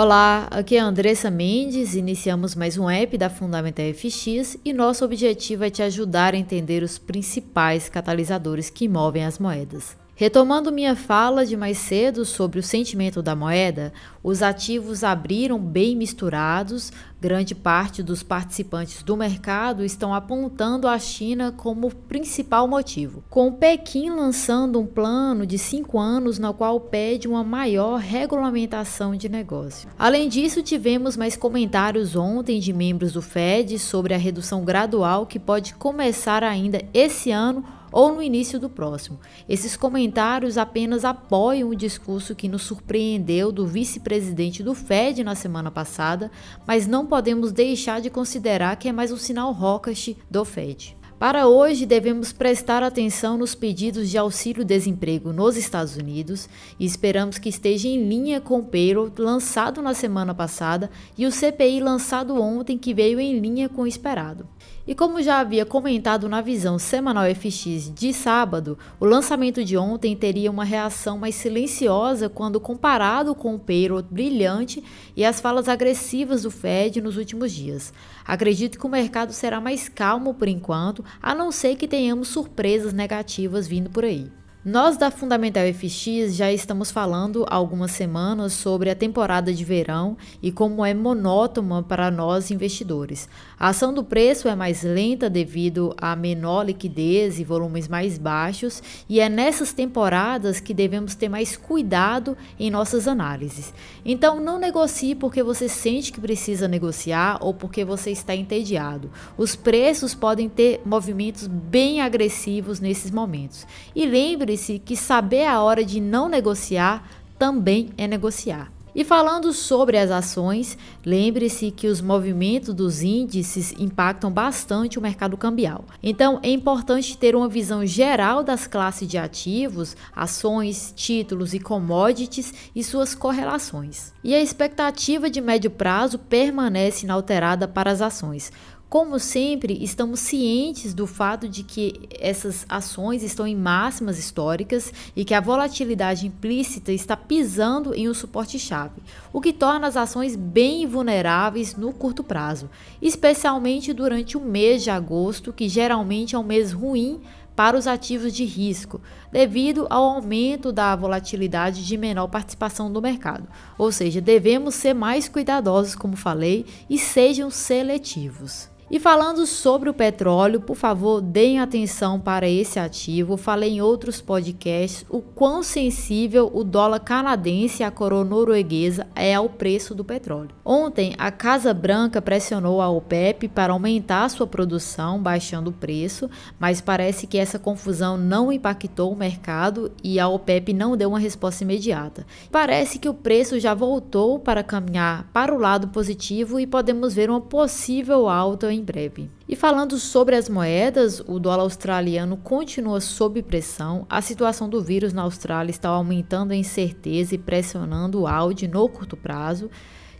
Olá, aqui é a Andressa Mendes. Iniciamos mais um app da Fundamental FX e nosso objetivo é te ajudar a entender os principais catalisadores que movem as moedas. Retomando minha fala de mais cedo sobre o sentimento da moeda, os ativos abriram bem misturados. Grande parte dos participantes do mercado estão apontando a China como principal motivo, com Pequim lançando um plano de cinco anos no qual pede uma maior regulamentação de negócio. Além disso, tivemos mais comentários ontem de membros do Fed sobre a redução gradual que pode começar ainda esse ano ou no início do próximo. Esses comentários apenas apoiam o discurso que nos surpreendeu do vice-presidente do Fed na semana passada, mas não podemos deixar de considerar que é mais um sinal hawkish do Fed. Para hoje, devemos prestar atenção nos pedidos de auxílio-desemprego nos Estados Unidos e esperamos que esteja em linha com o payroll lançado na semana passada e o CPI lançado ontem, que veio em linha com o esperado. E como já havia comentado na visão semanal FX de sábado, o lançamento de ontem teria uma reação mais silenciosa quando comparado com o payroll brilhante e as falas agressivas do Fed nos últimos dias. Acredito que o mercado será mais calmo por enquanto, a não ser que tenhamos surpresas negativas vindo por aí. Nós da Fundamental FX já estamos falando há algumas semanas sobre a temporada de verão e como é monótona para nós investidores. A ação do preço é mais lenta devido a menor liquidez e volumes mais baixos, e é nessas temporadas que devemos ter mais cuidado em nossas análises. Então, não negocie porque você sente que precisa negociar ou porque você está entediado. Os preços podem ter movimentos bem agressivos nesses momentos. E lembre lembre-se que saber a hora de não negociar também é negociar. E falando sobre as ações, lembre-se que os movimentos dos índices impactam bastante o mercado cambial. Então, é importante ter uma visão geral das classes de ativos, ações, títulos e commodities e suas correlações. E a expectativa de médio prazo permanece inalterada para as ações como sempre, estamos cientes do fato de que essas ações estão em máximas históricas e que a volatilidade implícita está pisando em um suporte-chave, o que torna as ações bem vulneráveis no curto prazo, especialmente durante o mês de agosto, que geralmente é um mês ruim para os ativos de risco, devido ao aumento da volatilidade de menor participação do mercado. Ou seja, devemos ser mais cuidadosos, como falei, e sejam seletivos. E falando sobre o petróleo, por favor, deem atenção para esse ativo. Falei em outros podcasts o quão sensível o dólar canadense e a coroa norueguesa é ao preço do petróleo. Ontem, a Casa Branca pressionou a OPEP para aumentar sua produção, baixando o preço, mas parece que essa confusão não impactou o mercado e a OPEP não deu uma resposta imediata. Parece que o preço já voltou para caminhar para o lado positivo e podemos ver uma possível alta em breve. E falando sobre as moedas, o dólar australiano continua sob pressão. A situação do vírus na Austrália está aumentando a incerteza e pressionando o AUD no curto prazo.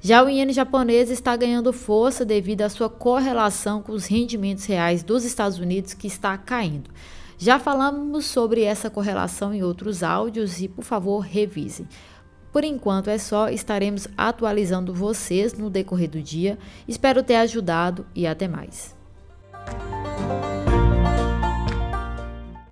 Já o iene japonês está ganhando força devido à sua correlação com os rendimentos reais dos Estados Unidos que está caindo. Já falamos sobre essa correlação em outros áudios e, por favor, revise. Por enquanto é só, estaremos atualizando vocês no decorrer do dia. Espero ter ajudado e até mais.